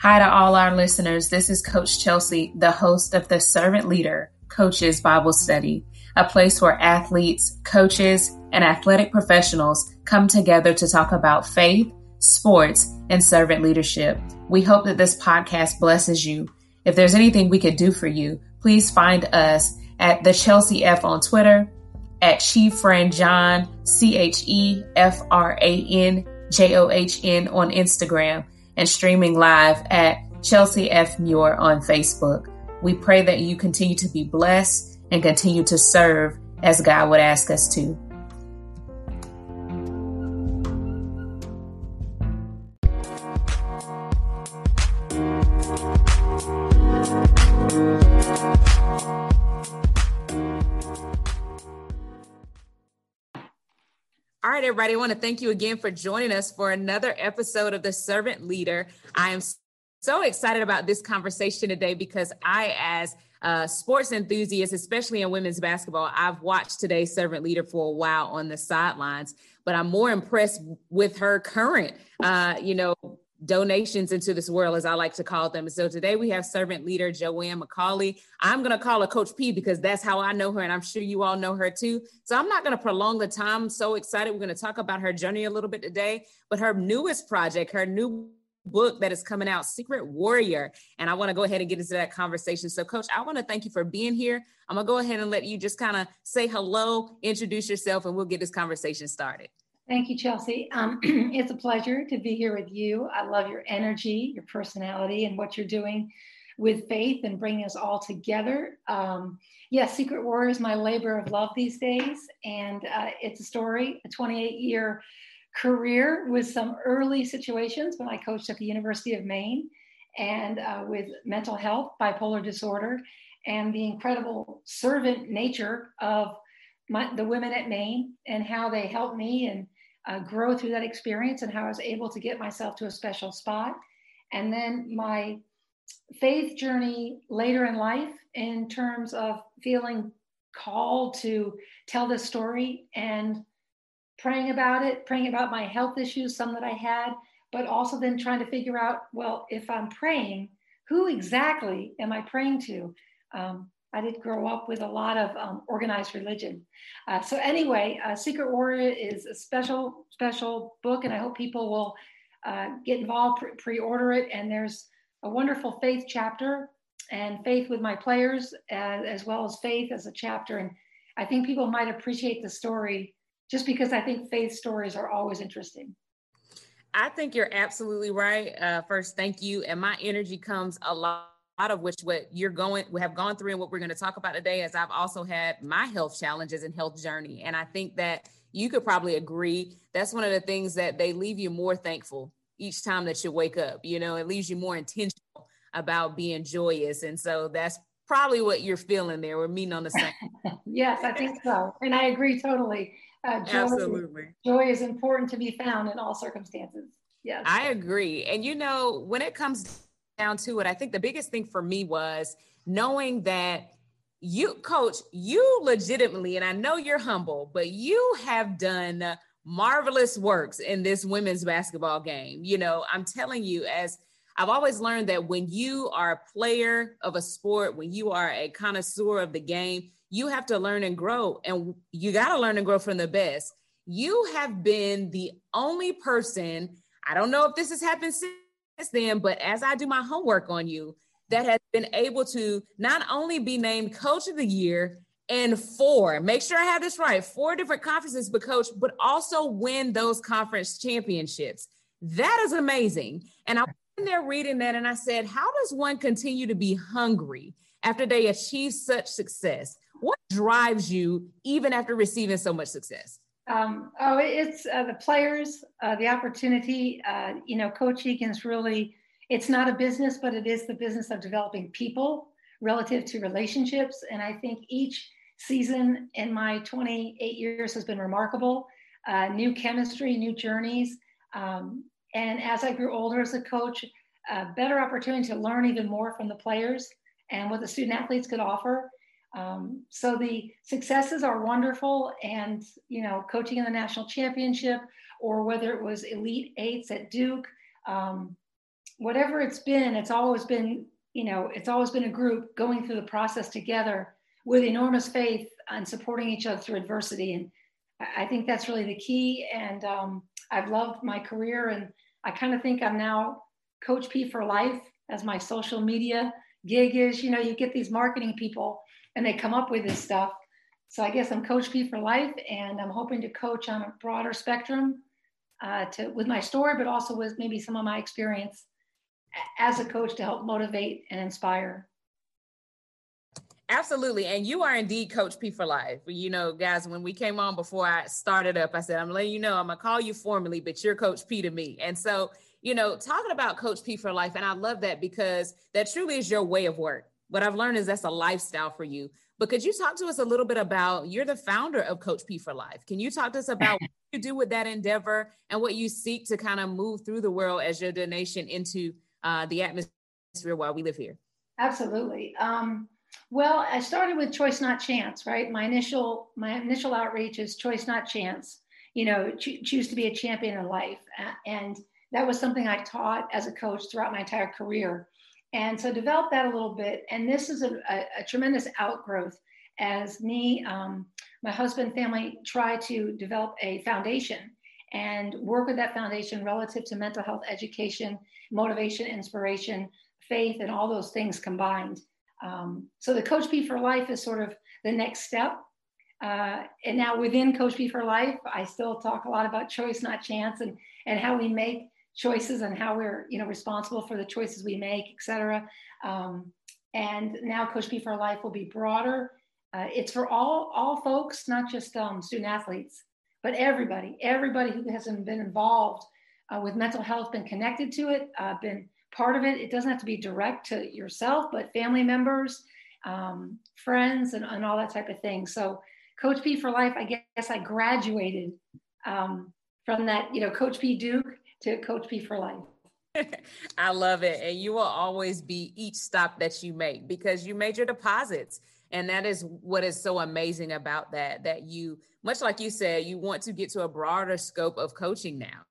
Hi to all our listeners. This is Coach Chelsea, the host of the Servant Leader Coaches Bible Study, a place where athletes, coaches, and athletic professionals come together to talk about faith, sports, and servant leadership. We hope that this podcast blesses you. If there's anything we could do for you, please find us at the Chelsea F on Twitter, at Chief Friend John, C H E F R A N J O H N on Instagram and streaming live at Chelsea F. Muir on Facebook. We pray that you continue to be blessed and continue to serve as God would ask us to. Everybody, I want to thank you again for joining us for another episode of The Servant Leader. I am so excited about this conversation today because I, as a sports enthusiast, especially in women's basketball, I've watched today's servant leader for a while on the sidelines, but I'm more impressed with her current, uh, you know, donations into this world, as I like to call them. So today we have servant leader Joanne McCallie. I'm going to call her Coach P because that's how I know her, and I'm sure you all know her too. So I'm not going to prolong the time. I'm so excited. We're going to talk about her journey a little bit today, but her newest project, her new book that is coming out, Secret Warrior. And I want to go ahead and get into that conversation. So, Coach, I want to thank you for being here. I'm going to go ahead and let you just kind of say hello, introduce yourself, and we'll get this conversation started. Thank you, Chelsea. Um, it's a pleasure to be here with you. I love your energy, your personality, and what you're doing with faith and bringing us all together. Um, yes, Secret War is my labor of love these days, and uh, it's a story, a 28 year career with some early situations when I coached at the University of Maine and uh, with mental health, bipolar disorder, and the incredible servant nature of my, the women at Maine and how they helped me and uh, grow through that experience and how I was able to get myself to a special spot. And then my faith journey later in life, in terms of feeling called to tell this story and praying about it, praying about my health issues, some that I had, but also then trying to figure out well, if I'm praying, who exactly am I praying to? Um, I did grow up with a lot of um, organized religion. Uh, so anyway, uh, Secret Warrior is a special, special book, and I hope people will uh, get involved, pre- order it. And there's a wonderful faith chapter and faith with my players, as well as faith as a chapter. And I think people might appreciate the story just because I think faith stories are always interesting. I think you're absolutely right. Uh, first, thank you. And my energy comes a lot of which what you're going we have gone through and what we're going to talk about today is I've also had my health challenges and health journey. And I think that you could probably agree that's one of the things that they leave you more thankful each time that you wake up you know it leaves you more intentional about being joyous. And so that's probably what you're feeling there we're meeting on the same. Yes I think so. And I agree totally. Uh, joy, Absolutely. joy is important to be found in all circumstances. Yes. I agree. And you know when it comes down to it, I think the biggest thing for me was knowing that you, coach, you legitimately, and I know you're humble, but you have done marvelous works in this women's basketball game. You know, I'm telling you, as I've always learned that when you are a player of a sport, when you are a connoisseur of the game, you have to learn and grow, and you got to learn and grow from the best. You have been the only person, I don't know if this has happened since then, but as I do my homework on you, that has been able to not only be named coach of the year and four, make sure I have this right, four different conferences, but coach, but also win those conference championships. That is amazing. And I was in there reading that and I said, how does one continue to be hungry after they achieve such success? What drives you even after receiving so much success? Um, oh, it's uh, the players, uh, the opportunity. Uh, you know, Coach Egan's really, it's not a business, but it is the business of developing people relative to relationships. And I think each season in my 28 years has been remarkable. Uh, new chemistry, new journeys. Um, and as I grew older as a coach, a better opportunity to learn even more from the players and what the student athletes could offer. Um, so the successes are wonderful, and you know, coaching in the national championship, or whether it was elite eights at Duke, um, whatever it's been, it's always been, you know, it's always been a group going through the process together with enormous faith and supporting each other through adversity. And I think that's really the key. And um, I've loved my career, and I kind of think I'm now Coach P for life as my social media gig is. You know, you get these marketing people and they come up with this stuff. So I guess I'm Coach P for life, and I'm hoping to coach on a broader spectrum uh, to with my story, but also with maybe some of my experience as a coach to help motivate and inspire. Absolutely. And you are indeed Coach P for life. You know, guys, when we came on before I started up, I said, I'm letting you know, I'm going to call you formally, but you're Coach P to me. And so, you know, talking about Coach P for life, and I love that because that truly is your way of work. What I've learned is that's a lifestyle for you. But could you talk to us a little bit about you're the founder of Coach P for Life? Can you talk to us about what you do with that endeavor and what you seek to kind of move through the world as your donation into uh, the atmosphere while we live here? Absolutely. Um, well, I started with choice, not chance, right? My initial my initial outreach is choice, not chance. You know, cho- choose to be a champion in life, and that was something I taught as a coach throughout my entire career. And so developed that a little bit. And this is a, a, a tremendous outgrowth as me, um, my husband, family try to develop a foundation and work with that foundation relative to mental health education, motivation, inspiration, faith, and all those things combined. Um, so the Coach P for Life is sort of the next step. Uh, and now within Coach P for Life, I still talk a lot about choice, not chance, and and how we make choices and how we're you know responsible for the choices we make, et cetera. Um, and now Coach P for Life will be broader. Uh, it's for all all folks, not just um, student athletes, but everybody, everybody who has been involved uh, with mental health, been connected to it, uh, been part of it. It doesn't have to be direct to yourself, but family members, um, friends, and, and all that type of thing. So, Coach P for life. I guess I graduated um, from that, you know, Coach P Duke to Coach P for life. I love it. And you will always be each stop that you make because you made your deposits. And that is what is so amazing about that, that you, much like you said, you want to get to a broader scope of coaching now.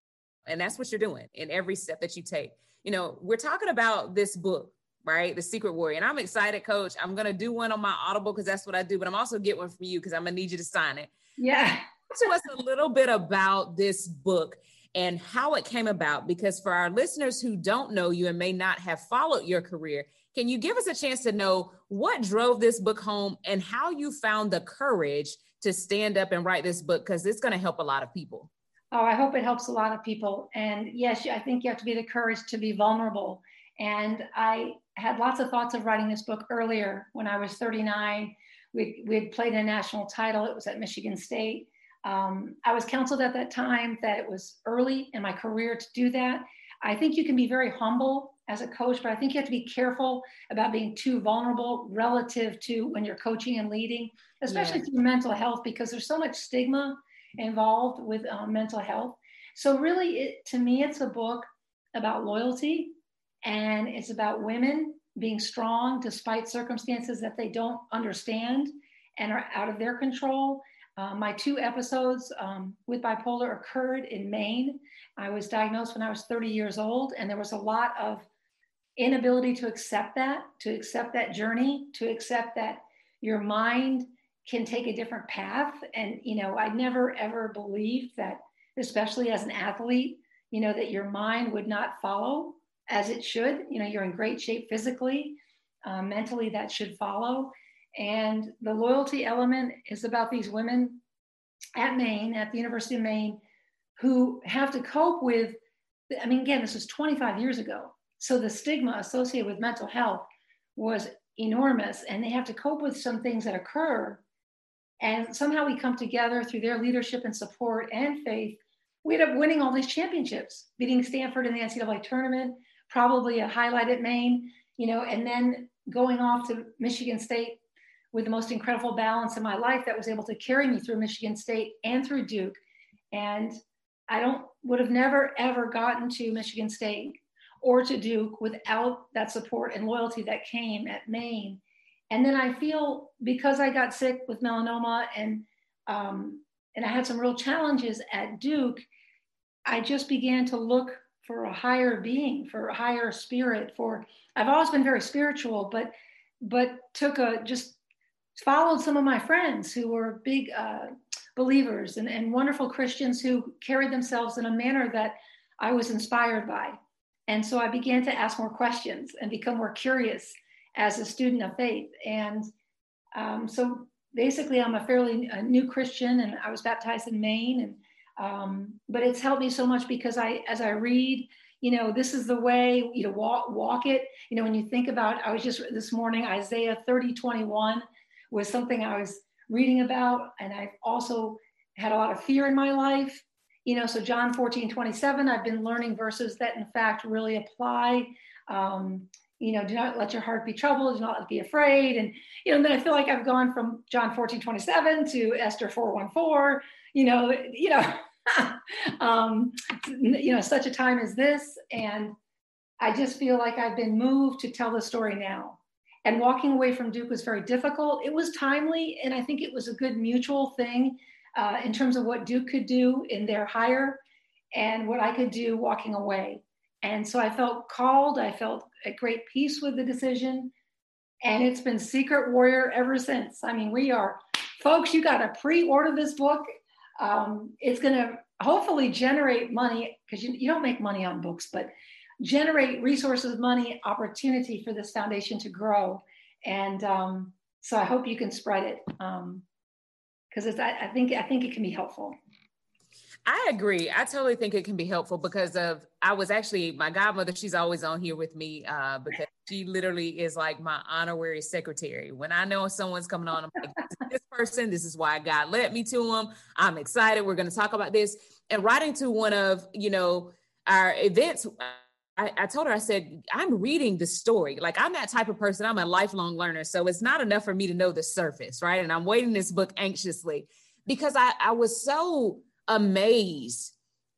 And that's what you're doing in every step that you take you know, we're talking about this book, right? The Secret Warrior. And I'm excited, coach. I'm going to do one on my Audible because that's what I do, but I'm also get one from you because I'm going to need you to sign it. Yeah. Tell us a little bit about this book and how it came about because for our listeners who don't know you and may not have followed your career, can you give us a chance to know what drove this book home and how you found the courage to stand up and write this book because it's going to help a lot of people? Oh, I hope it helps a lot of people. And yes, I think you have to be the courage to be vulnerable. And I had lots of thoughts of writing this book earlier when I was 39. We we played a national title. It was at Michigan State. Um, I was counseled at that time that it was early in my career to do that. I think you can be very humble as a coach, but I think you have to be careful about being too vulnerable relative to when you're coaching and leading, especially yeah. through mental health, because there's so much stigma involved with um, mental health. So, really, it, to me, it's a book about loyalty and it's about women being strong despite circumstances that they don't understand and are out of their control. Uh, my two episodes um, with bipolar occurred in Maine. I was diagnosed when I was 30 years old, and there was a lot of inability to accept that, to accept that journey, to accept that your mind can take a different path. And, you know, I never ever believed that, especially as an athlete, you know, that your mind would not follow as it should. You know, you're in great shape physically, uh, mentally, that should follow. And the loyalty element is about these women at Maine, at the University of Maine, who have to cope with, I mean, again, this was 25 years ago. So the stigma associated with mental health was enormous, and they have to cope with some things that occur and somehow we come together through their leadership and support and faith. We end up winning all these championships, beating Stanford in the NCAA tournament, probably a highlight at Maine, you know, and then going off to Michigan State with the most incredible balance in my life that was able to carry me through Michigan State and through Duke. And I don't would have never ever gotten to Michigan State or to Duke without that support and loyalty that came at Maine and then I feel because I got sick with melanoma and um, and I had some real challenges at Duke, I just began to look for a higher being, for a higher spirit. For I've always been very spiritual, but but took a just followed some of my friends who were big uh, believers and, and wonderful Christians who carried themselves in a manner that I was inspired by. And so I began to ask more questions and become more curious as a student of faith. And um, so basically, I'm a fairly a new Christian, and I was baptized in Maine. And um, but it's helped me so much because I, as I read, you know, this is the way you know walk walk it. You know, when you think about, I was just this morning Isaiah 30, 21 was something I was reading about, and I've also had a lot of fear in my life. You know, so John 14, 27, I've been learning verses that in fact really apply. Um, you know, do not let your heart be troubled, do not be afraid. And, you know, and then I feel like I've gone from John 14, 27 to Esther 414, you know, you know, um, you know, such a time as this. And I just feel like I've been moved to tell the story now. And walking away from Duke was very difficult. It was timely, and I think it was a good mutual thing uh, in terms of what Duke could do in their hire and what I could do walking away. And so I felt called. I felt at great peace with the decision. And it's been Secret Warrior ever since. I mean, we are, folks, you got to pre order this book. Um, it's going to hopefully generate money because you, you don't make money on books, but generate resources, money, opportunity for this foundation to grow. And um, so I hope you can spread it because um, I, I think I think it can be helpful. I agree. I totally think it can be helpful because of I was actually my godmother. She's always on here with me uh, because she literally is like my honorary secretary. When I know someone's coming on, I'm like, this person. This is why God led me to them. I'm excited. We're going to talk about this. And writing to one of you know our events, I, I, told her, I said, I'm reading the story. Like, I'm that type of person. I'm a lifelong learner. So it's not enough for me to know the surface, right? And I'm waiting this book anxiously because I, I was so amazed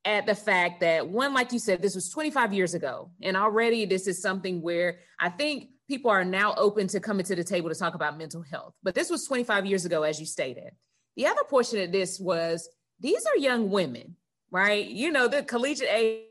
at the fact that, one, like you said, this was 25 years ago. And already this is something where I think people are now open to coming to the table to talk about mental health. But this was 25 years ago, as you stated. The other portion of this was these are young women, right? You know, the collegiate age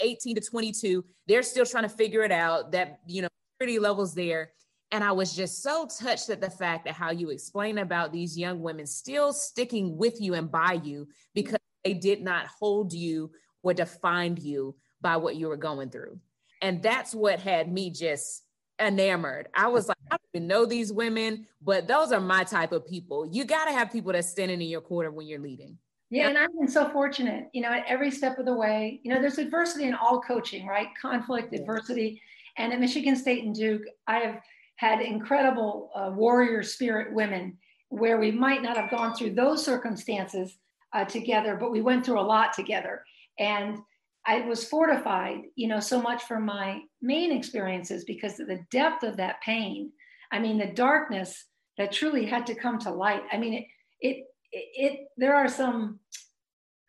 18 to 22, they're still trying to figure it out. That, you know, pretty levels there. And I was just so touched at the fact that how you explain about these young women still sticking with you and by you because they did not hold you or define you by what you were going through. And that's what had me just enamored. I was like, I don't even know these women, but those are my type of people. You got to have people that's standing in your corner when you're leading. Yeah, and I've been so fortunate, you know, at every step of the way. You know, there's adversity in all coaching, right? Conflict, adversity. And at Michigan State and Duke, I have had incredible uh, warrior spirit women where we might not have gone through those circumstances uh, together, but we went through a lot together. And I was fortified, you know, so much from my Maine experiences because of the depth of that pain. I mean, the darkness that truly had to come to light. I mean, it, it, it there are some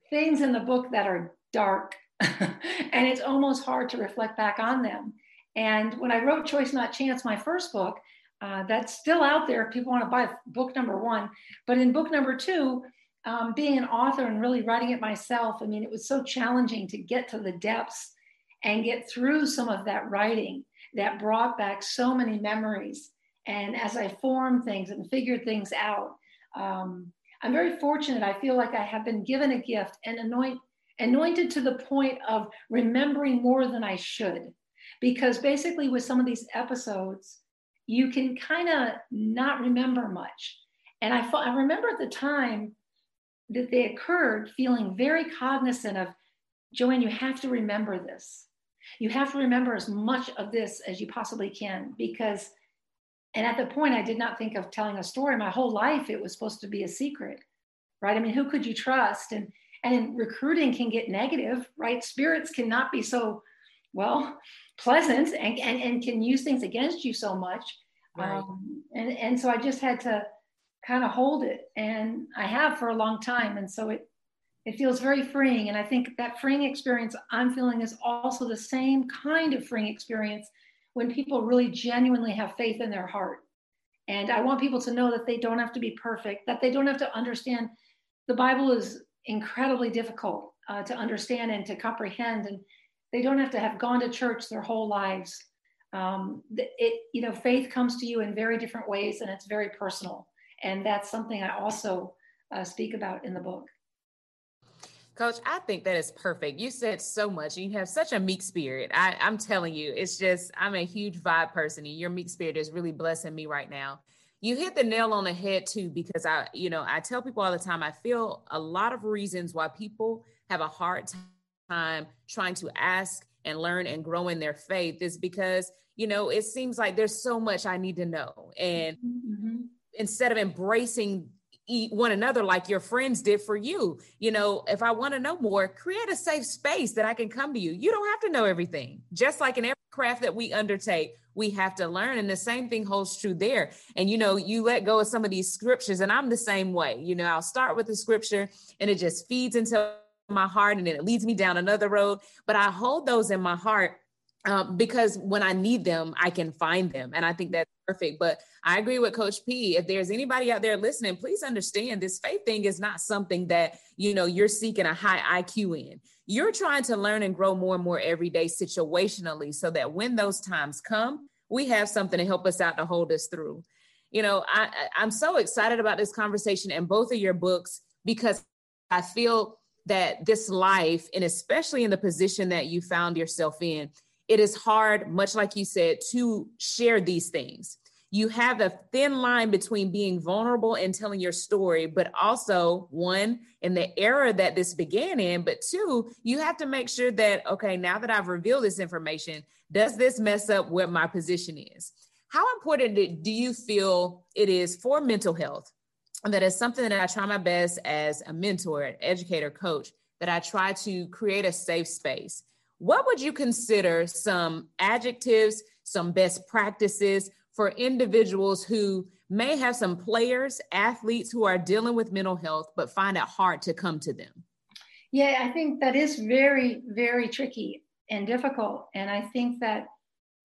things in the book that are dark and it's almost hard to reflect back on them. And when i wrote choice not chance my first book uh, that's still out there if people want to buy book number one. But in book number two um, being an author and really writing it myself i mean it was so challenging to get to the depths and get through some of that writing that brought back so many memories. And as i formed things and figured things out um, I'm very fortunate. I feel like I have been given a gift and anoint, anointed to the point of remembering more than I should. Because basically, with some of these episodes, you can kind of not remember much. And I, I remember at the time that they occurred feeling very cognizant of Joanne, you have to remember this. You have to remember as much of this as you possibly can because and at the point, I did not think of telling a story. My whole life, it was supposed to be a secret, right? I mean, who could you trust? And and recruiting can get negative, right? Spirits cannot be so well pleasant and and, and can use things against you so much. Right. Um, and and so I just had to kind of hold it, and I have for a long time. And so it it feels very freeing. And I think that freeing experience I'm feeling is also the same kind of freeing experience when people really genuinely have faith in their heart. And I want people to know that they don't have to be perfect, that they don't have to understand. The Bible is incredibly difficult uh, to understand and to comprehend. And they don't have to have gone to church their whole lives. Um, it, you know, faith comes to you in very different ways, and it's very personal. And that's something I also uh, speak about in the book. Coach, I think that is perfect. You said so much. You have such a meek spirit. I, I'm telling you, it's just, I'm a huge vibe person, and your meek spirit is really blessing me right now. You hit the nail on the head too, because I, you know, I tell people all the time, I feel a lot of reasons why people have a hard time trying to ask and learn and grow in their faith is because, you know, it seems like there's so much I need to know. And mm-hmm. instead of embracing one another like your friends did for you. You know, if I want to know more, create a safe space that I can come to you. You don't have to know everything. Just like in every craft that we undertake, we have to learn. And the same thing holds true there. And, you know, you let go of some of these scriptures, and I'm the same way. You know, I'll start with the scripture and it just feeds into my heart and then it leads me down another road. But I hold those in my heart um, because when I need them, I can find them. And I think that's perfect. But I agree with Coach P. If there's anybody out there listening, please understand this faith thing is not something that, you know, you're seeking a high IQ in. You're trying to learn and grow more and more every day situationally so that when those times come, we have something to help us out to hold us through. You know, I, I'm so excited about this conversation and both of your books because I feel that this life, and especially in the position that you found yourself in, it is hard, much like you said, to share these things. You have a thin line between being vulnerable and telling your story, but also one in the era that this began in, but two, you have to make sure that, okay, now that I've revealed this information, does this mess up what my position is? How important do you feel it is for mental health? And that is something that I try my best as a mentor, an educator, coach, that I try to create a safe space what would you consider some adjectives, some best practices for individuals who may have some players, athletes who are dealing with mental health, but find it hard to come to them? Yeah, I think that is very, very tricky and difficult. And I think that,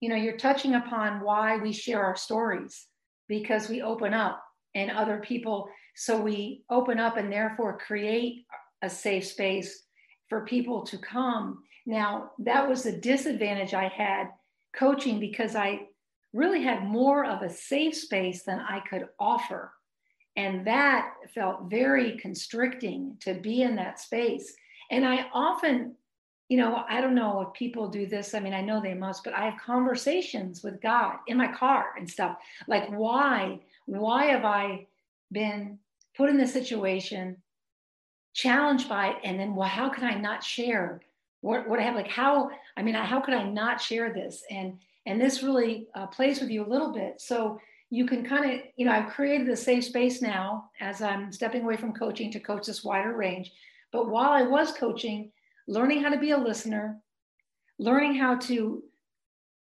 you know, you're touching upon why we share our stories because we open up and other people. So we open up and therefore create a safe space for people to come now, that was a disadvantage I had coaching because I really had more of a safe space than I could offer. And that felt very constricting to be in that space. And I often, you know, I don't know if people do this. I mean, I know they must, but I have conversations with God in my car and stuff. Like, why? Why have I been put in this situation, challenged by it? And then, well, how can I not share what, what I have, like how, I mean, how could I not share this? And, and this really uh, plays with you a little bit. So you can kind of, you know, I've created a safe space now as I'm stepping away from coaching to coach this wider range. But while I was coaching, learning how to be a listener, learning how to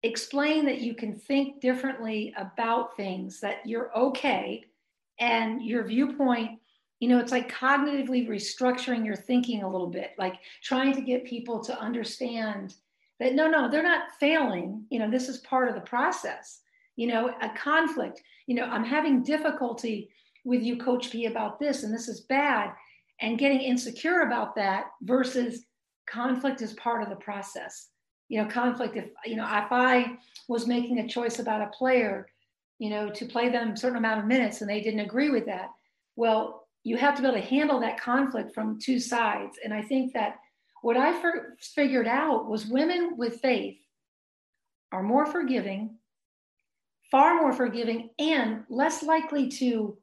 explain that you can think differently about things, that you're okay, and your viewpoint you know it's like cognitively restructuring your thinking a little bit like trying to get people to understand that no no they're not failing. You know this is part of the process. You know a conflict you know i'm having difficulty with you coach p about this and this is bad and getting insecure about that versus conflict is part of the process. You know conflict if you know if i was making a choice about a player you know to play them a certain amount of minutes and they didn't agree with that well you have to be able to handle that conflict from two sides. And I think that what I first figured out was women with faith are more forgiving, far more forgiving, and less likely to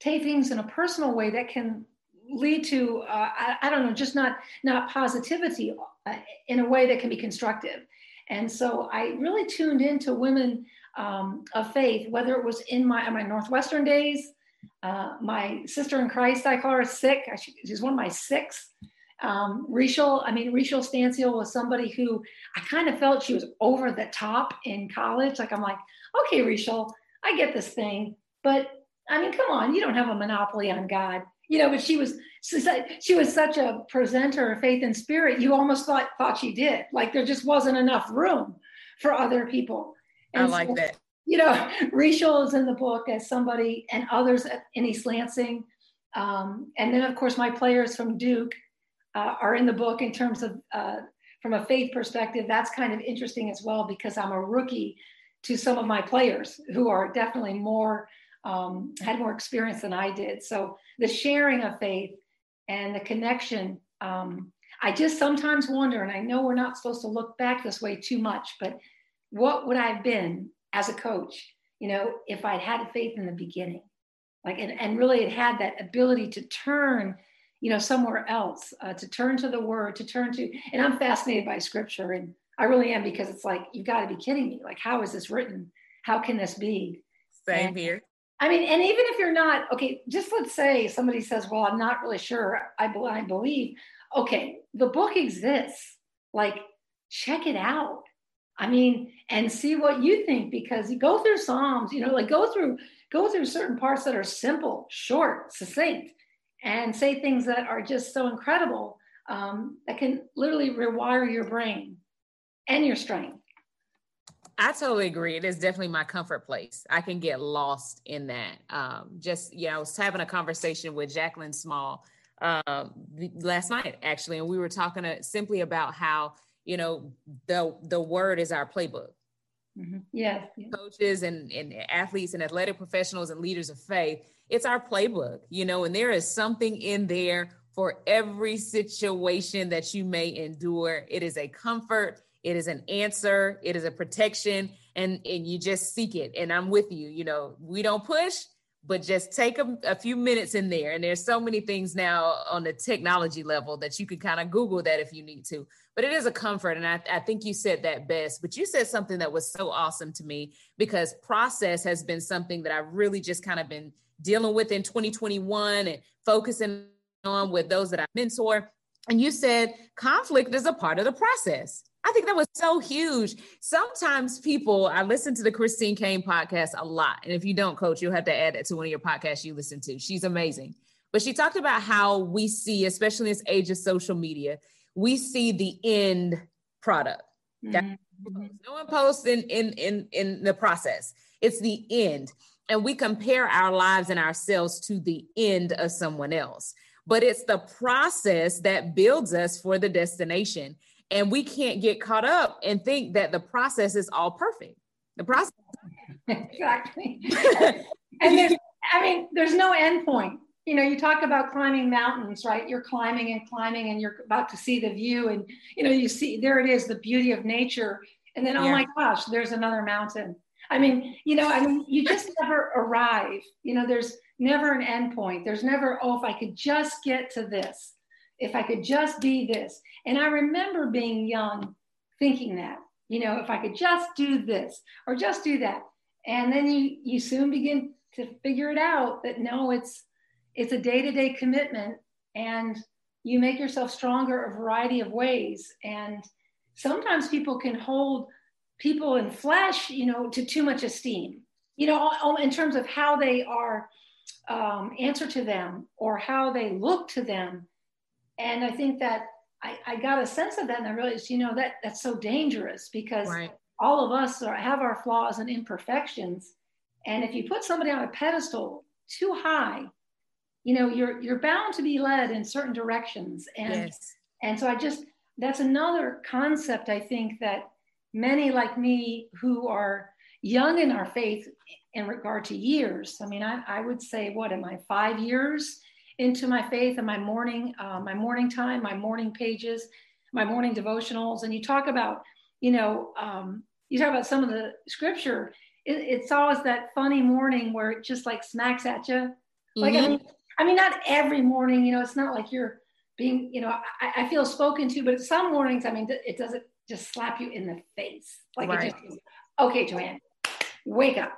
take things in a personal way that can lead to uh, I, I, don't know just not not positivity uh, in a way that can be constructive and so i really tuned into women um, of faith whether it was in my my northwestern days uh, my sister in Christ, I call her sick. she's one of my six. Um, Rachel, I mean, Rachel Stanciel was somebody who I kind of felt she was over the top in college. Like, I'm like, okay, Rachel, I get this thing. But I mean, come on, you don't have a monopoly on God. You know, but she was she was such a presenter of faith and spirit. You almost thought thought she did. Like there just wasn't enough room for other people. And I like so, that you know, Rachel is in the book as somebody, and others in East Lansing. Um, and then, of course, my players from Duke uh, are in the book in terms of uh, from a faith perspective, that's kind of interesting as well because I'm a rookie to some of my players who are definitely more um, had more experience than I did. So the sharing of faith and the connection. Um, I just sometimes wonder, and I know we're not supposed to look back this way too much, but what would I have been as a coach, you know, if I'd had faith in the beginning? Like, and, and really it had that ability to turn, you know, somewhere else, uh, to turn to the word, to turn to, and I'm fascinated by scripture. And I really am because it's like, you've got to be kidding me. Like, how is this written? How can this be? Same and, here. I mean, and even if you're not, okay, just let's say somebody says, well, I'm not really sure. I, I believe, okay, the book exists. Like, check it out. I mean, and see what you think because you go through Psalms, you know, like go through go through certain parts that are simple, short, succinct, and say things that are just so incredible um, that can literally rewire your brain and your strength. I totally agree. It is definitely my comfort place. I can get lost in that. Um, just, yeah, I was having a conversation with Jacqueline Small um, last night, actually, and we were talking to, simply about how, you know, the the word is our playbook. Mm-hmm. Yes. Coaches and, and athletes and athletic professionals and leaders of faith, it's our playbook, you know, and there is something in there for every situation that you may endure. It is a comfort, it is an answer, it is a protection, and, and you just seek it. And I'm with you, you know, we don't push, but just take a, a, few minutes in there. And there's so many things now on the technology level that you can kind of Google that if you need to. But it is a comfort. And I, I think you said that best. But you said something that was so awesome to me because process has been something that I've really just kind of been dealing with in 2021 and focusing on with those that I mentor. And you said conflict is a part of the process. I think that was so huge. Sometimes people, I listen to the Christine Kane podcast a lot. And if you don't coach, you'll have to add it to one of your podcasts you listen to. She's amazing. But she talked about how we see, especially in this age of social media, we see the end product. Mm-hmm. No one posts in, in in in the process. It's the end. And we compare our lives and ourselves to the end of someone else. But it's the process that builds us for the destination. And we can't get caught up and think that the process is all perfect. The process. exactly. and there's, I mean, there's no end point. You know, you talk about climbing mountains, right? You're climbing and climbing and you're about to see the view. And, you know, you see, there it is, the beauty of nature. And then, oh yeah. oh my gosh, there's another mountain. I mean, you know, I mean, you just never arrive. You know, there's never an end point. There's never, oh, if I could just get to this if I could just be this. And I remember being young thinking that, you know, if I could just do this or just do that. And then you you soon begin to figure it out that no, it's it's a day-to-day commitment and you make yourself stronger a variety of ways. And sometimes people can hold people in flesh, you know, to too much esteem, you know, in terms of how they are um, answer to them or how they look to them and I think that I, I got a sense of that and I realized, you know, that that's so dangerous because right. all of us are, have our flaws and imperfections. And if you put somebody on a pedestal too high, you know, you're you're bound to be led in certain directions. And yes. and so I just that's another concept I think that many like me who are young in our faith in regard to years. I mean, I, I would say, what am I, five years into my faith and my morning, uh, my morning time, my morning pages, my morning devotionals. And you talk about, you know, um, you talk about some of the scripture. It, it's always that funny morning where it just like smacks at you. Like, mm-hmm. I, mean, I mean, not every morning, you know, it's not like you're being, you know, I, I feel spoken to, but some mornings, I mean, it doesn't just slap you in the face. Like right. it just, okay, Joanne, wake up.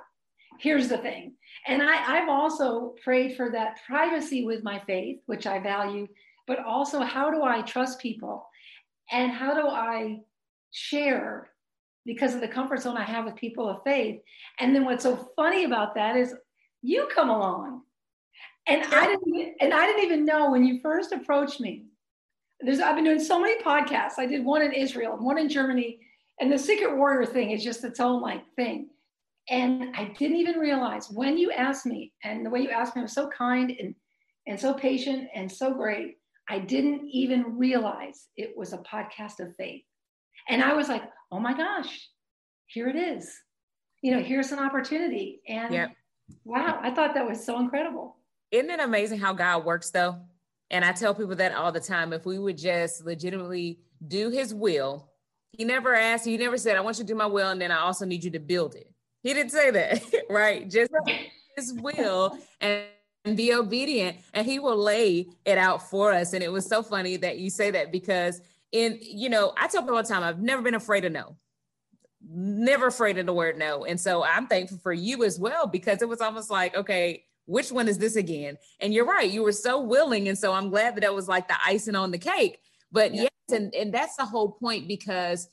Here's the thing and I, I've also prayed for that privacy with my faith, which I value, but also how do I trust people and how do I share because of the comfort zone I have with people of faith. And then what's so funny about that is you come along. And I didn't and I didn't even know when you first approached me. There's I've been doing so many podcasts. I did one in Israel, one in Germany, and the secret warrior thing is just its own like thing. And I didn't even realize when you asked me, and the way you asked me was so kind and, and so patient and so great. I didn't even realize it was a podcast of faith. And I was like, oh my gosh, here it is. You know, here's an opportunity. And yep. wow, I thought that was so incredible. Isn't it amazing how God works though? And I tell people that all the time. If we would just legitimately do his will, he never asked, he never said, I want you to do my will, and then I also need you to build it. He didn't say that, right? Just his will and be obedient, and he will lay it out for us. And it was so funny that you say that because in, you know, I tell people all the time, I've never been afraid of no never afraid of the word no. And so I'm thankful for you as well because it was almost like, okay, which one is this again? And you're right, you were so willing. And so I'm glad that that was like the icing on the cake. But yeah. yes, and, and that's the whole point because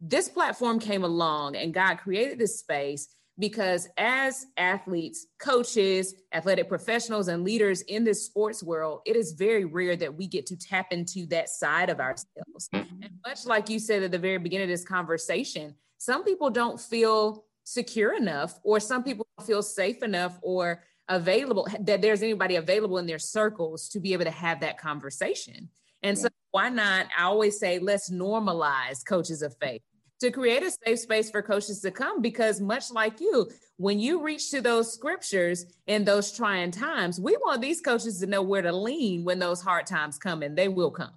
this platform came along and God created this space because as athletes, coaches, athletic professionals, and leaders in this sports world, it is very rare that we get to tap into that side of ourselves. Mm-hmm. And much like you said at the very beginning of this conversation, some people don't feel secure enough, or some people feel safe enough or available that there's anybody available in their circles to be able to have that conversation. And yeah. so, why not? I always say, let's normalize coaches of faith to create a safe space for coaches to come because much like you when you reach to those scriptures in those trying times we want these coaches to know where to lean when those hard times come and they will come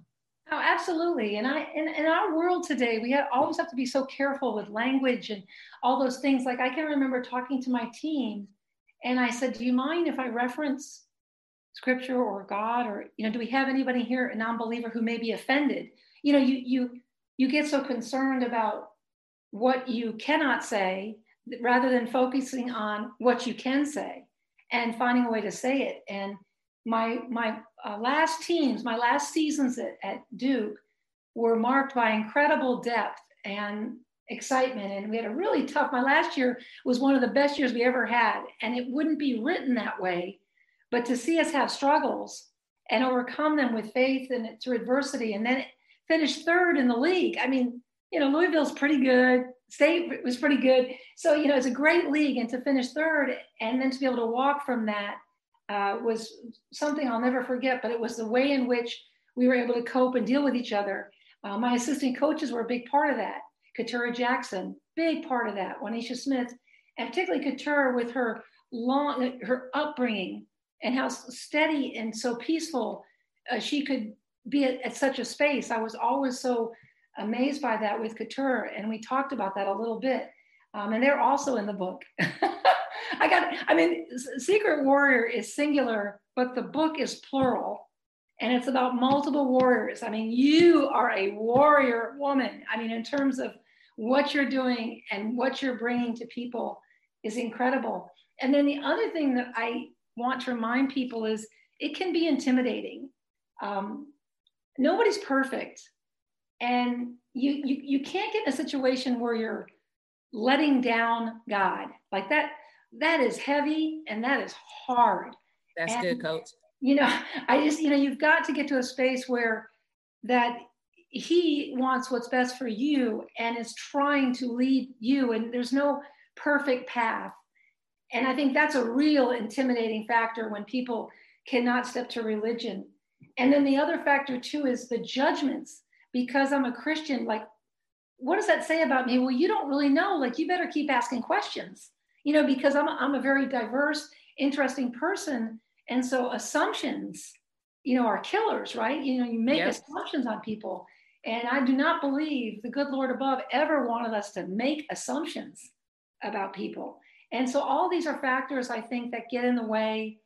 oh absolutely and i in, in our world today we have, always have to be so careful with language and all those things like i can remember talking to my team and i said do you mind if i reference scripture or god or you know do we have anybody here a non-believer who may be offended you know you you you get so concerned about what you cannot say rather than focusing on what you can say and finding a way to say it. And my my uh, last teams, my last seasons at, at Duke were marked by incredible depth and excitement. And we had a really tough, my last year was one of the best years we ever had. And it wouldn't be written that way, but to see us have struggles and overcome them with faith and through adversity and then finish third in the league. I mean, you know, Louisville's pretty good. State was pretty good. So, you know, it's a great league. And to finish third and then to be able to walk from that uh, was something I'll never forget. But it was the way in which we were able to cope and deal with each other. Uh, my assistant coaches were a big part of that. Keturah Jackson, big part of that. Juanita Smith, and particularly Keturah with her long, her upbringing and how steady and so peaceful uh, she could be at, at, such a space. I was always so amazed by that with Keturah, and we talked about that a little bit. Um, and they're also in the book. I got, I mean, Secret Warrior is singular, but the book is plural, and it's about multiple warriors. I mean, you are a warrior woman. I mean, in terms of what you're doing and what you're bringing to people is incredible. And then the other thing that I want to remind people is it can be intimidating. Um, nobody's perfect and you, you you can't get in a situation where you're letting down god like that that is heavy and that is hard that's and, good coach you know i just you know you've got to get to a space where that he wants what's best for you and is trying to lead you and there's no perfect path and i think that's a real intimidating factor when people cannot step to religion and then the other factor too is the judgments because I'm a Christian. Like, what does that say about me? Well, you don't really know. Like, you better keep asking questions, you know, because I'm, I'm a very diverse, interesting person. And so assumptions, you know, are killers, right? You know, you make yes. assumptions on people. And I do not believe the good Lord above ever wanted us to make assumptions about people. And so all these are factors I think that get in the way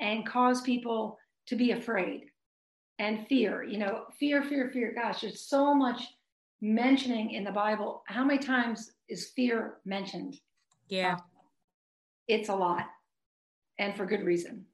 and cause people to be afraid and fear. You know, fear, fear, fear. Gosh, there's so much mentioning in the Bible. How many times is fear mentioned? Yeah. Uh, it's a lot. And for good reason.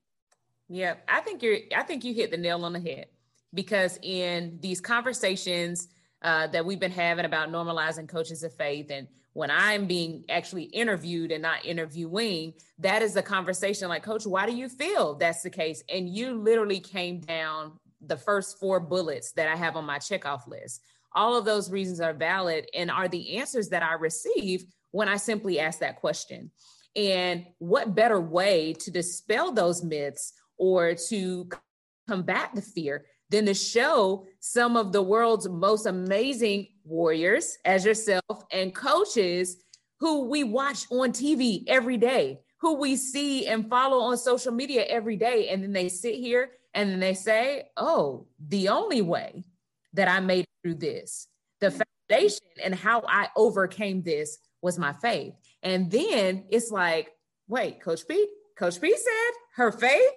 Yeah, I think you're I think you hit the nail on the head because in these conversations uh, that we've been having about normalizing coaches of faith and when I'm being actually interviewed and not interviewing, that is a conversation like, Coach, why do you feel that's the case? And you literally came down the first four bullets that I have on my checkoff list. All of those reasons are valid and are the answers that I receive when I simply ask that question. And what better way to dispel those myths or to combat the fear than to show some of the world's most amazing warriors as yourself and coaches who we watch on TV every day, who we see and follow on social media every day. And then they sit here and then they say, oh, the only way that I made through this, the foundation and how I overcame this was my faith. And then it's like, wait, Coach P, Coach P said her faith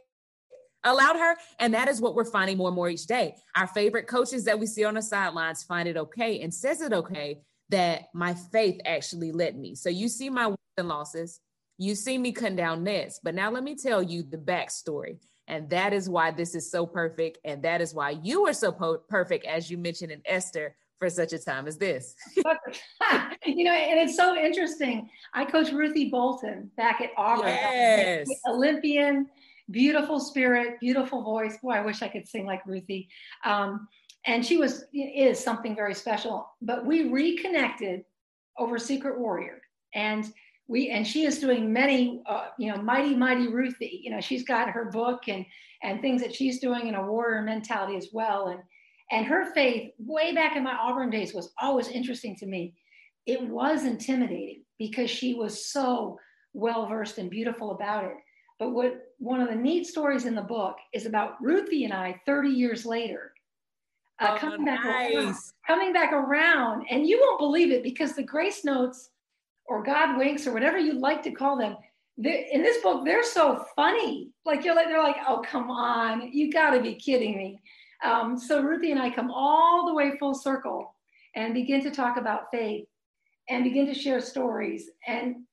allowed her. And that is what we're finding more and more each day. Our favorite coaches that we see on the sidelines find it okay and says it okay that my faith actually led me. So you see my wins and losses, you see me cutting down nets, but now let me tell you the backstory. And that is why this is so perfect. And that is why you are so po- perfect, as you mentioned in Esther, for such a time as this. you know, and it's so interesting. I coached Ruthie Bolton back at Auburn, yes. Olympian, beautiful spirit, beautiful voice. Boy, I wish I could sing like Ruthie. Um, and she was is something very special. But we reconnected over Secret Warrior, and we and she is doing many, uh, you know, mighty mighty Ruthie. You know, she's got her book and and things that she's doing in a warrior mentality as well. And and her faith, way back in my Auburn days, was always interesting to me. It was intimidating because she was so well versed and beautiful about it. But what one of the neat stories in the book is about Ruthie and I 30 years later. Uh, oh, coming back nice. around, coming back around, and you won't believe it because the grace notes or God winks or whatever you like to call them, in this book they're so funny. Like you're like they're like, oh come on, you got to be kidding me. Um, so Ruthie and I come all the way full circle and begin to talk about faith and begin to share stories and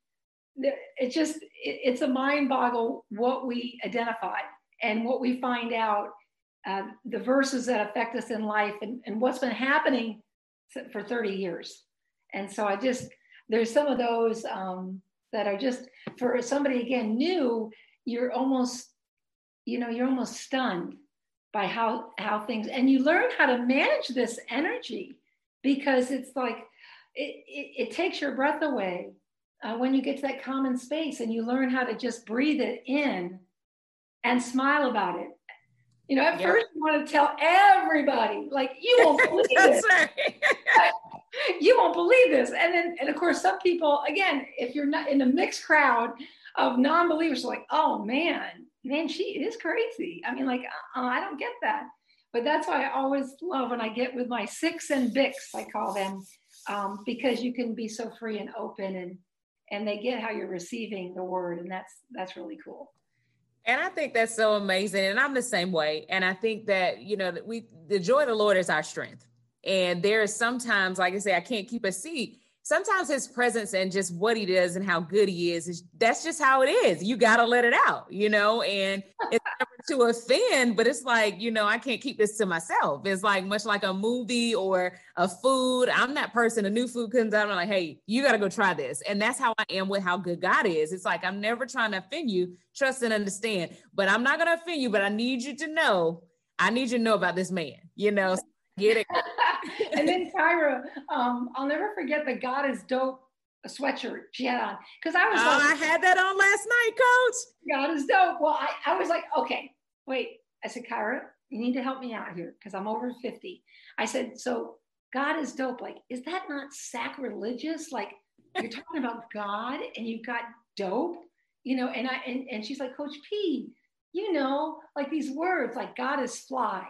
it just it, it's a mind boggle what we identify and what we find out uh, the verses that affect us in life and, and what's been happening for 30 years. And so i just there's some of those um, that are just for somebody again new you're almost you know you're almost stunned by how how things and you learn how to manage this energy because it's like it, it, it takes your breath away uh, when you get to that common space and you learn how to just breathe it in and smile about it. You know, at first you want to tell everybody, like, you won't believe this. you won't believe this. And then, and of course, some people, again, if you're not in a mixed crowd of non believers, like, oh man, man, she is crazy. I mean, like, uh, I don't get that. But that's why I always love when I get with my six and Bix, I call them, um, because you can be so free and open and and they get how you're receiving the word and that's that's really cool and I think that's so amazing. And I'm the same way. And I think that, you know, that we the joy of the Lord is our strength. And there is sometimes, like I say, I can't keep a seat sometimes his presence and just what he does and how good he is, is that's just how it is. You got to let it out, you know, and it's never to offend, but it's like, you know, I can't keep this to myself. It's like much like a movie or a food. I'm that person, a new food comes out, I'm like, hey, you got to go try this. And that's how I am with how good God is. It's like, I'm never trying to offend you, trust and understand, but I'm not going to offend you, but I need you to know, I need you to know about this man, you know, get it. and then Kyra, um, I'll never forget the God is dope sweatshirt she had on because I was. Oh, like, I had that on last night, Coach. God is dope. Well, I, I was like, okay, wait. I said, Kyra, you need to help me out here because I'm over 50. I said, so God is dope. Like, is that not sacrilegious? Like, you're talking about God and you've got dope, you know? And I and, and she's like, Coach P, you know, like these words, like God is fly.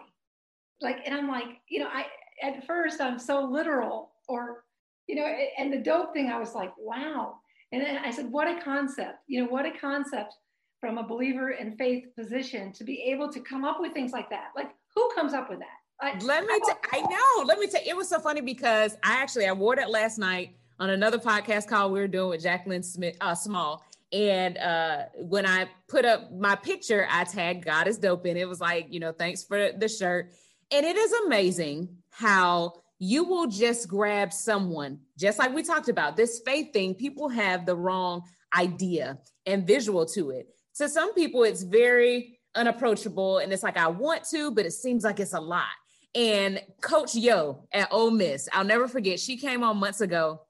Like, and I'm like, you know, I at first I'm so literal or, you know, and the dope thing, I was like, wow. And then I said, what a concept, you know, what a concept from a believer in faith position to be able to come up with things like that. Like who comes up with that? I, let me, I, t- I know, let me tell you, it was so funny because I actually, I wore that last night on another podcast call we were doing with Jacqueline Smith, uh, Small. And uh, when I put up my picture, I tagged God is dope. And it was like, you know, thanks for the shirt. And it is amazing how you will just grab someone, just like we talked about this faith thing. People have the wrong idea and visual to it. To some people, it's very unapproachable and it's like, I want to, but it seems like it's a lot. And Coach Yo at Ole Miss, I'll never forget, she came on months ago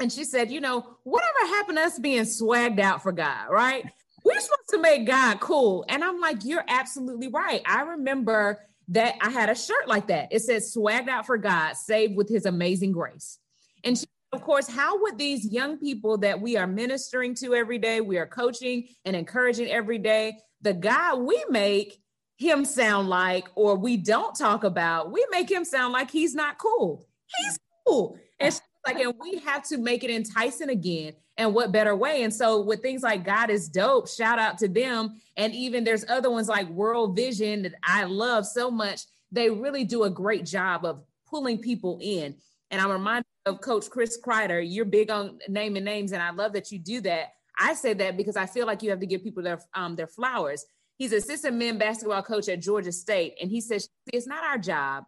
and she said, You know, whatever happened to us being swagged out for God, right? We're supposed to make God cool. And I'm like, You're absolutely right. I remember that I had a shirt like that. It says swagged out for God, saved with his amazing grace. And she, of course, how would these young people that we are ministering to every day, we are coaching and encouraging every day, the guy we make him sound like, or we don't talk about, we make him sound like he's not cool. He's cool. And like, and we have to make it enticing again. And what better way? And so with things like God is dope, shout out to them. And even there's other ones like World Vision that I love so much. They really do a great job of pulling people in. And I'm reminded of Coach Chris Kreider. You're big on naming names, and I love that you do that. I say that because I feel like you have to give people their um, their flowers. He's assistant men basketball coach at Georgia State, and he says it's not our job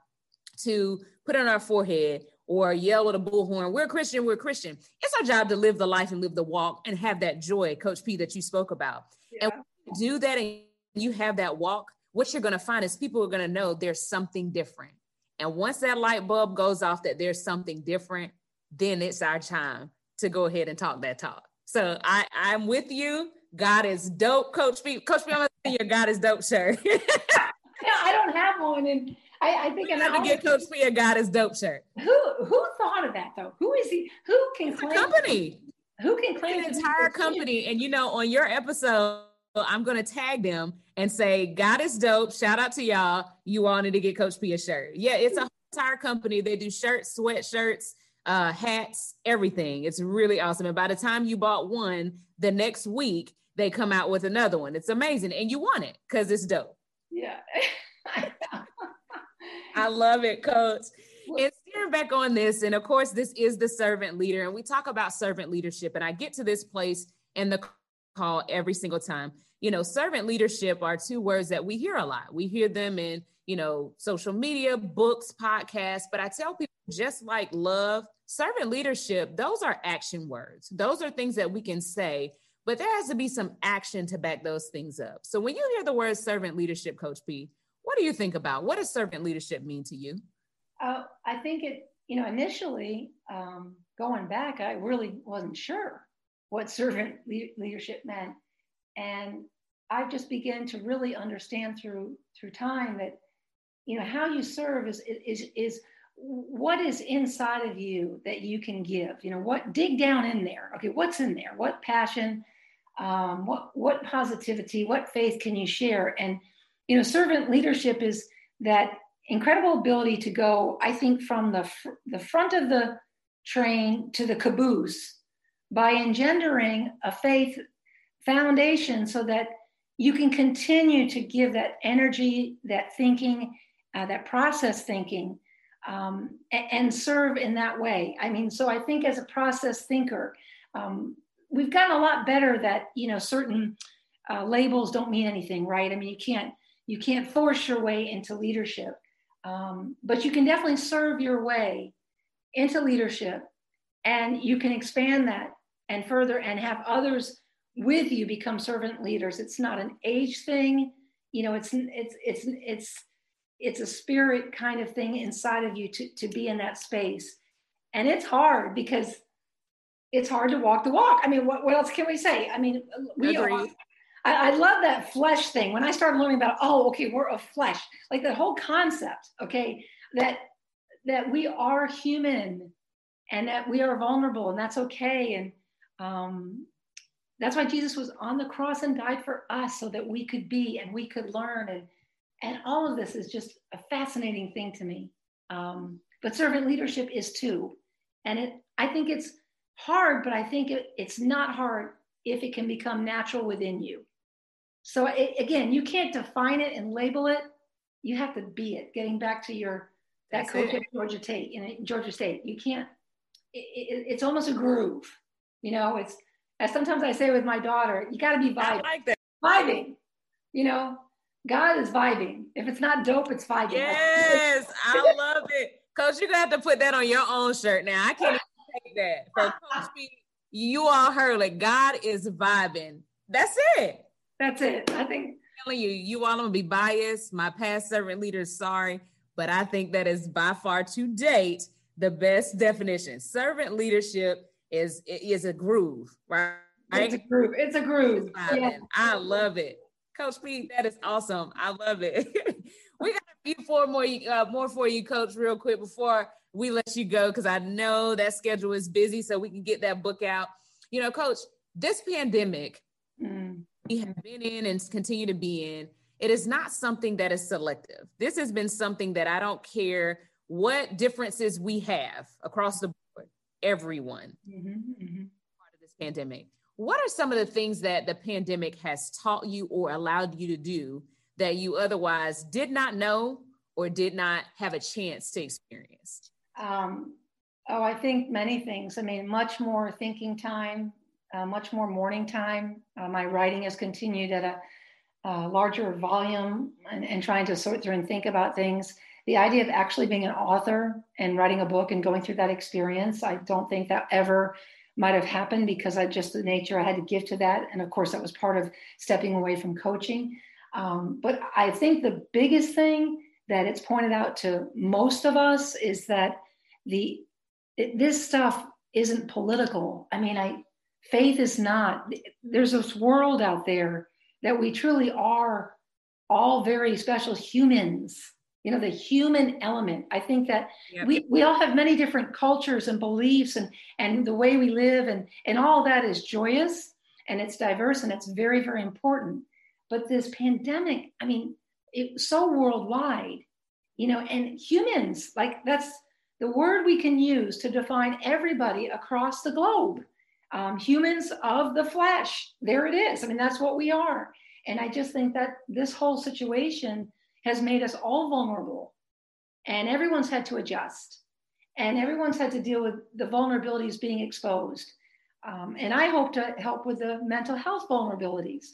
to put on our forehead or yell with a bullhorn. We're Christian, we're Christian. It's our job to live the life and live the walk and have that joy, Coach P, that you spoke about. Yeah. And do that and you have that walk, what you're going to find is people are going to know there's something different. And once that light bulb goes off that there's something different, then it's our time to go ahead and talk that talk. So I, I'm with you. God is dope, Coach P. Coach P, I'm gonna see your God is dope shirt. yeah, I don't have one, and I, I think I'm going to get Coach P a God is dope shirt. Who who thought of that though? Who is he? Who can claim company? Who can claim an entire company? And you know, on your episode, I'm gonna tag them and say, God is dope. Shout out to y'all. You wanted to get Coach P a shirt. Yeah, it's a entire company. They do shirts, sweatshirts, uh, hats, everything. It's really awesome. And by the time you bought one, the next week they come out with another one. It's amazing. And you want it because it's dope. Yeah. I love it, coach. And steering back on this, and of course, this is the servant leader, and we talk about servant leadership. And I get to this place in the call every single time. You know, servant leadership are two words that we hear a lot. We hear them in, you know, social media, books, podcasts. But I tell people, just like love, servant leadership, those are action words. Those are things that we can say, but there has to be some action to back those things up. So when you hear the word servant leadership, Coach P, what do you think about what does servant leadership mean to you? Uh, I think it, you know, initially um, going back, I really wasn't sure what servant le- leadership meant, and I've just began to really understand through through time that, you know, how you serve is is is what is inside of you that you can give. You know, what dig down in there. Okay, what's in there? What passion? Um, what what positivity? What faith can you share? And you know, servant leadership is that incredible ability to go, I think, from the, fr- the front of the train to the caboose by engendering a faith foundation so that you can continue to give that energy, that thinking, uh, that process thinking, um, and, and, serve in that way. I mean, so I think as a process thinker, um, we've gotten a lot better that, you know, certain uh, labels don't mean anything, right? I mean, you can't you can't force your way into leadership, um, but you can definitely serve your way into leadership, and you can expand that and further and have others with you become servant leaders. It's not an age thing, you know. It's it's it's it's it's a spirit kind of thing inside of you to to be in that space, and it's hard because it's hard to walk the walk. I mean, what, what else can we say? I mean, we Agreed. I, I, love that flesh thing. When I started learning about, oh, okay, we're a flesh, like the whole concept, okay, that that we are human and that we are vulnerable and that's okay. And um, that's why Jesus was on the cross and died for us so that we could be and we could learn. And and all of this is just a fascinating thing to me. Um, but servant leadership is too. And it I think it's hard, but I think it, it's not hard if it can become natural within you. So it, again, you can't define it and label it. You have to be it. Getting back to your that That's coach it. at Georgia State, you know, Georgia State, you can't. It, it, it's almost a groove. You know, it's as sometimes I say with my daughter, you got to be vibing. Like that. Vibing. You know, God is vibing. If it's not dope, it's vibing. Yes, I love it, Coach. You're gonna have to put that on your own shirt now. I can't even take that. So, Coach, you all heard it. God is vibing. That's it. That's it. I think telling you, you all gonna be biased. My past servant leaders, sorry, but I think that is by far to date the best definition. Servant leadership is is a groove, right? It's a groove. It's a groove. Yeah. I love it. Coach Pete, that is awesome. I love it. we got a Before more, uh, more for you, Coach, real quick before we let you go, because I know that schedule is busy, so we can get that book out. You know, Coach, this pandemic mm. We have been in and continue to be in, it is not something that is selective. This has been something that I don't care what differences we have across the board, everyone mm-hmm, mm-hmm. part of this pandemic. What are some of the things that the pandemic has taught you or allowed you to do that you otherwise did not know or did not have a chance to experience? Um, oh, I think many things. I mean, much more thinking time, uh, much more morning time. Uh, my writing has continued at a, a larger volume and, and, trying to sort through and think about things. The idea of actually being an author and writing a book and going through that experience, I don't think that ever might have happened because I just the nature I had to give to that. And of course, that was part of stepping away from coaching. Um, but I think the biggest thing that it's pointed out to most of us is that the it, this stuff isn't political. I mean, I faith is not. There's this world out there that we truly are all very special humans. You know, the human element. I think that yep. we, we all have many different cultures and beliefs and and the way we live and and all that is joyous and it's diverse and it's very very important but this pandemic, I mean, it's so worldwide, you know, and humans, like that's the word we can use to define everybody across the globe. Um, humans of the flesh, there it is. I mean, that's what we are. And I just think that this whole situation has made us all vulnerable, and everyone's had to adjust, and everyone's had to deal with the vulnerabilities being exposed. Um, and I hope to help with the mental health vulnerabilities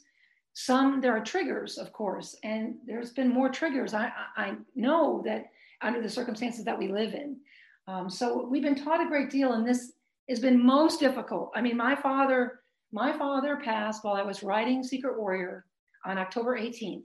some there are triggers of course and there's been more triggers i i know that under the circumstances that we live in um, so we've been taught a great deal and this has been most difficult. I mean my father my father passed while i was writing secret warrior on october 18th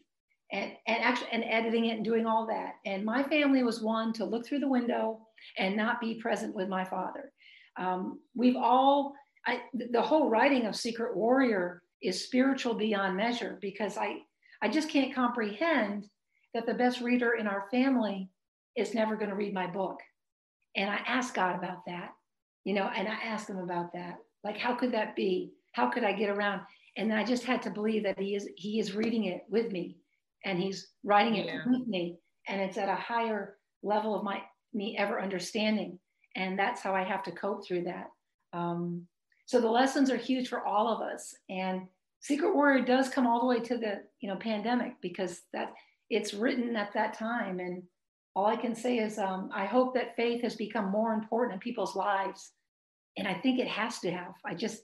and, and actually and editing it and doing all that. And my family was one to look through the window and not be present with my father. Um, we've all I, the whole writing of secret warrior is spiritual beyond measure because I, I just can't comprehend that the best reader in our family is never going to read my book. And I asked God about that, you know, and I asked him about that. Like, how could that be? How could I get around? And then I just had to believe that he is he is reading it with me and he's writing it yeah. with me. And it's at a higher level of my me ever understanding. And that's how I have to cope through that. Um, so the lessons are huge for all of us. And Secret Warrior does come all the way to the you know pandemic because that it's written at that time. And all I can say is um, I hope that faith has become more important in people's lives. And I think it has to have. I just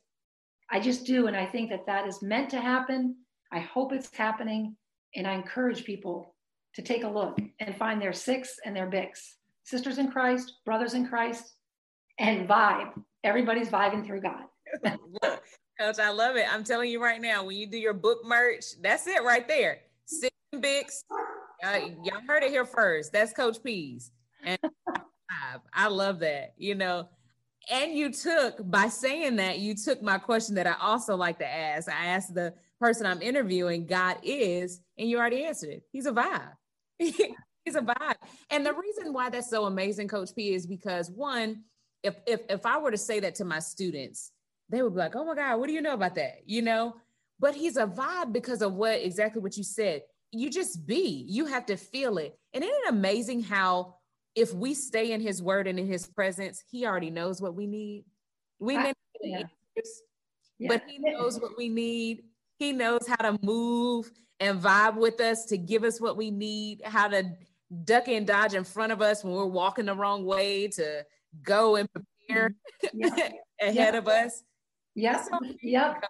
I just do. And I think that that is meant to happen. I hope it's happening. And I encourage people to take a look and find their six and their Bics. Sisters in Christ, brothers in Christ, and vibe. Everybody's vibing through God. Coach, I love it. I'm telling you right now, when you do your book merch, that's it right there. Six Bics. Uh, y'all heard it here first. That's Coach P's. And I love that. You know, and you took by saying that you took my question that I also like to ask. I asked the person I'm interviewing, God is, and you already answered it. He's a vibe. He's a vibe. And the reason why that's so amazing, Coach P, is because one, if if if I were to say that to my students, they would be like, "Oh my God, what do you know about that?" You know. But he's a vibe because of what exactly what you said. You just be. You have to feel it. And isn't it amazing how if we stay in His Word and in His presence, He already knows what we need. We may yeah. answers, yeah. but He knows what we need. He knows how to move and vibe with us to give us what we need. How to duck and dodge in front of us when we're walking the wrong way to go and prepare mm-hmm. yeah. ahead of us. Yep. Yep.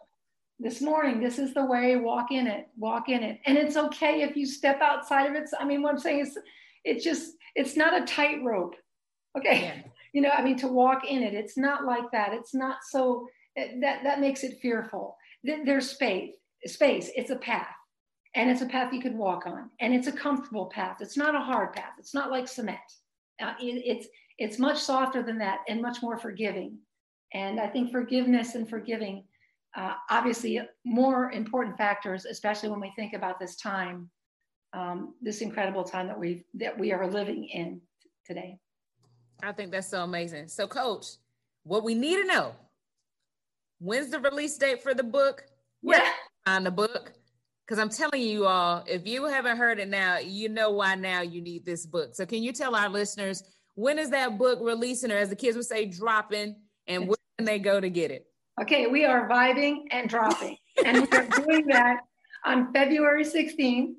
This morning, this is the way, walk in it, walk in it. And it's okay if you step outside of it. I mean, what I'm saying is it's just, it's not a tightrope. Okay. Yeah. You know, I mean, to walk in it, it's not like that. It's not so that that makes it fearful. There's space, space. It's a path. And it's a path you could walk on. And it's a comfortable path. It's not a hard path. It's not like cement. Uh, it, it's it's much softer than that and much more forgiving. And I think forgiveness and forgiving, uh, obviously, more important factors, especially when we think about this time. um, this incredible time that we that we are living in today. I think that's so amazing. So, Coach, what we need to know: when's the release date for the book? Yeah, on the book. Because I'm telling you all, if you haven't heard it now, you know why now you need this book. So, can you tell our listeners when is that book releasing, or as the kids would say, dropping, and where can they go to get it? Okay, we are vibing and dropping, and we're doing that on February 16th.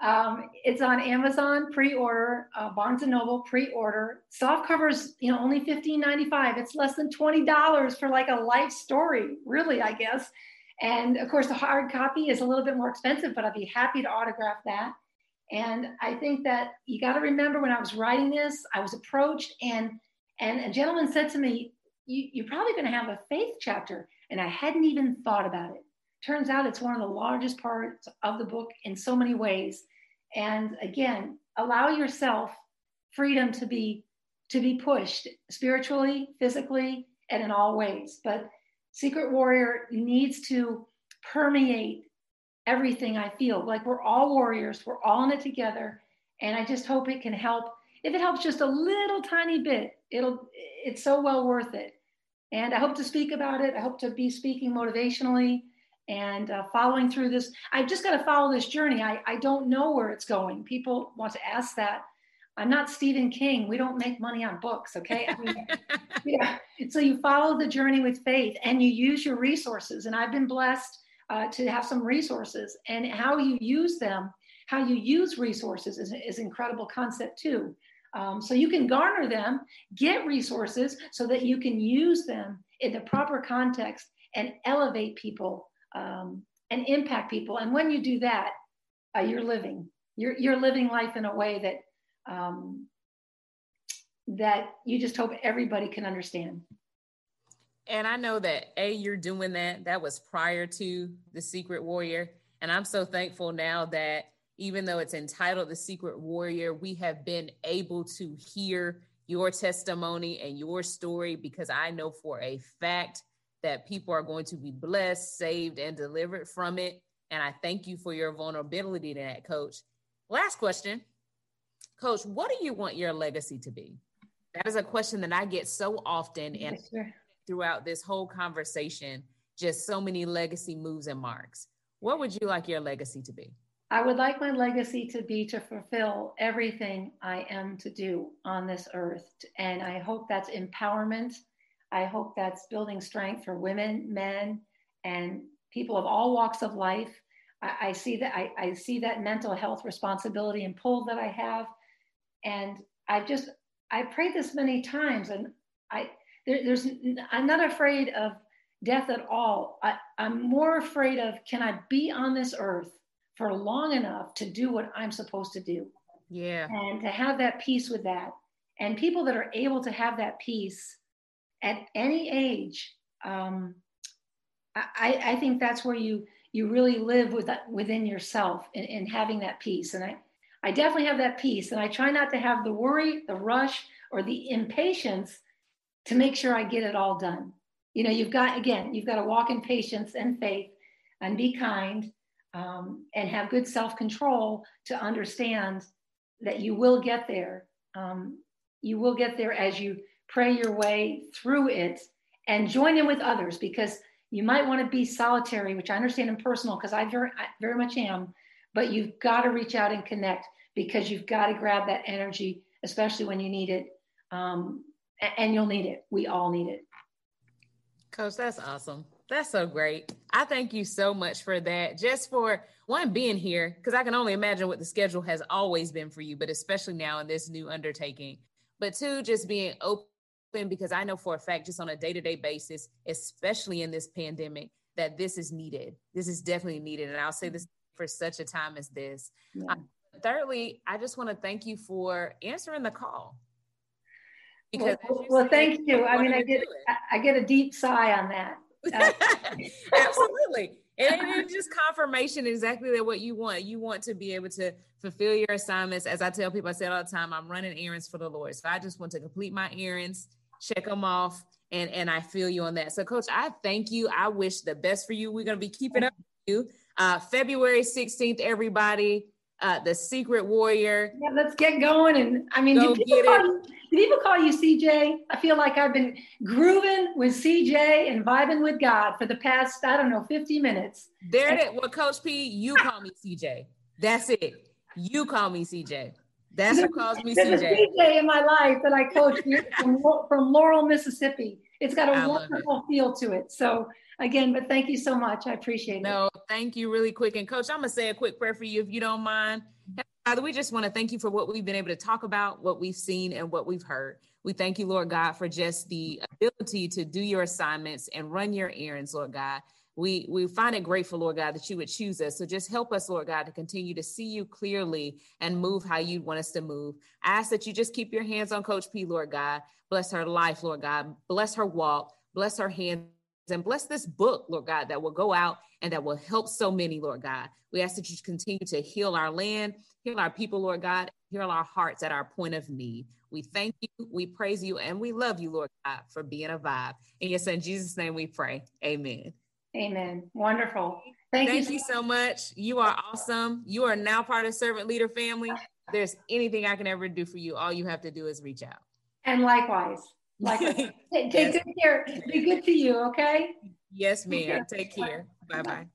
Um, it's on Amazon pre-order, uh, Barnes and Noble pre-order. Soft covers, you know, only $15.95. It's less than $20 for like a life story, really, I guess. And of course, the hard copy is a little bit more expensive, but I'd be happy to autograph that. And I think that you got to remember when I was writing this, I was approached and and a gentleman said to me, you, "You're probably going to have a faith chapter," and I hadn't even thought about it. Turns out it's one of the largest parts of the book in so many ways. And again, allow yourself freedom to be to be pushed spiritually, physically, and in all ways. But Secret Warrior needs to permeate everything I feel. Like we're all warriors, we're all in it together. And I just hope it can help. If it helps just a little tiny bit, it'll it's so well worth it. And I hope to speak about it. I hope to be speaking motivationally and uh, following through this. I've just got to follow this journey. I, I don't know where it's going. People want to ask that. I'm not Stephen King. We don't make money on books, okay? I mean, yeah. So you follow the journey with faith and you use your resources. And I've been blessed uh, to have some resources. And how you use them, how you use resources is, is incredible concept too. Um, so you can garner them, get resources so that you can use them in the proper context and elevate people um, and impact people. And when you do that, uh, you're living. You're, you're living life in a way that um, that you just hope everybody can understand. And I know that A, you're doing that. That was prior to The Secret Warrior. And I'm so thankful now that even though it's entitled The Secret Warrior, we have been able to hear your testimony and your story because I know for a fact that people are going to be blessed, saved, and delivered from it. And I thank you for your vulnerability to that, coach. Last question Coach, what do you want your legacy to be? That is a question that I get so often and sure. throughout this whole conversation, just so many legacy moves and marks. What would you like your legacy to be? I would like my legacy to be to fulfill everything I am to do on this earth. And I hope that's empowerment. I hope that's building strength for women, men, and people of all walks of life. I, I see that I, I see that mental health responsibility and pull that I have and I've just I prayed this many times, and I there, there's I'm not afraid of death at all. I, I'm more afraid of can I be on this earth for long enough to do what I'm supposed to do? Yeah. And to have that peace with that. And people that are able to have that peace at any age, um, I, I think that's where you you really live with that within yourself in, in having that peace. And I, I definitely have that peace. And I try not to have the worry, the rush, or the impatience to make sure I get it all done. You know, you've got, again, you've got to walk in patience and faith and be kind um, and have good self control to understand that you will get there. Um, you will get there as you pray your way through it and join in with others because you might want to be solitary, which I understand in personal because I very, I very much am, but you've got to reach out and connect because you've got to grab that energy, especially when you need it. Um, and you'll need it. We all need it. Coach, that's awesome. That's so great. I thank you so much for that. Just for one, being here, because I can only imagine what the schedule has always been for you, but especially now in this new undertaking. But two, just being open, because I know for a fact, just on a day to day basis, especially in this pandemic, that this is needed. This is definitely needed. And I'll say this for such a time as this. Yeah um, thirdly, I just want to thank you for answering the call. Because well, well said, thank you. I mean, I get I get a deep sigh on that. Absolutely. And it's just confirmation exactly that what you want. You want to be able to fulfill your assignments. As I tell people, I say it all the time, I'm running errands for the Lord. So I just want to complete my errands, check them off, and and I feel you on that. So, Coach, I thank you. I wish the best for you. We're gonna be keeping up with you. Uh, February 16th, everybody uh, the secret warrior. Yeah, let's get going. And I mean, do people, you, do people, call you, CJ? I feel like I've been grooving with CJ and vibing with God for the past, I don't know, 50 minutes. There it is. Well, Coach P, you call me CJ. That's it. You call me CJ. That's who calls me There's CJ. a CJ in my life that I coach from, from Laurel, Mississippi. It's got a I wonderful feel to it. So again, but thank you so much. I appreciate it. No, thank you really quick. And coach, I'm gonna say a quick prayer for you if you don't mind. Father, we just want to thank you for what we've been able to talk about, what we've seen, and what we've heard. We thank you, Lord God, for just the ability to do your assignments and run your errands, Lord God. We we find it grateful, Lord God, that you would choose us. So just help us, Lord God, to continue to see you clearly and move how you want us to move. I ask that you just keep your hands on Coach P, Lord God. Bless her life, Lord God. Bless her walk. Bless her hands and bless this book, Lord God, that will go out and that will help so many, Lord God. We ask that you continue to heal our land, heal our people, Lord God, heal our hearts at our point of need. We thank you, we praise you, and we love you, Lord God, for being a vibe. In your son Jesus' name we pray. Amen. Amen. Wonderful. Thank, Thank you. you so much. You are awesome. You are now part of Servant Leader family. If there's anything I can ever do for you, all you have to do is reach out. And likewise. Likewise. take, take yes. good care. Be good to you, okay? Yes, ma'am. Take care. Bye bye.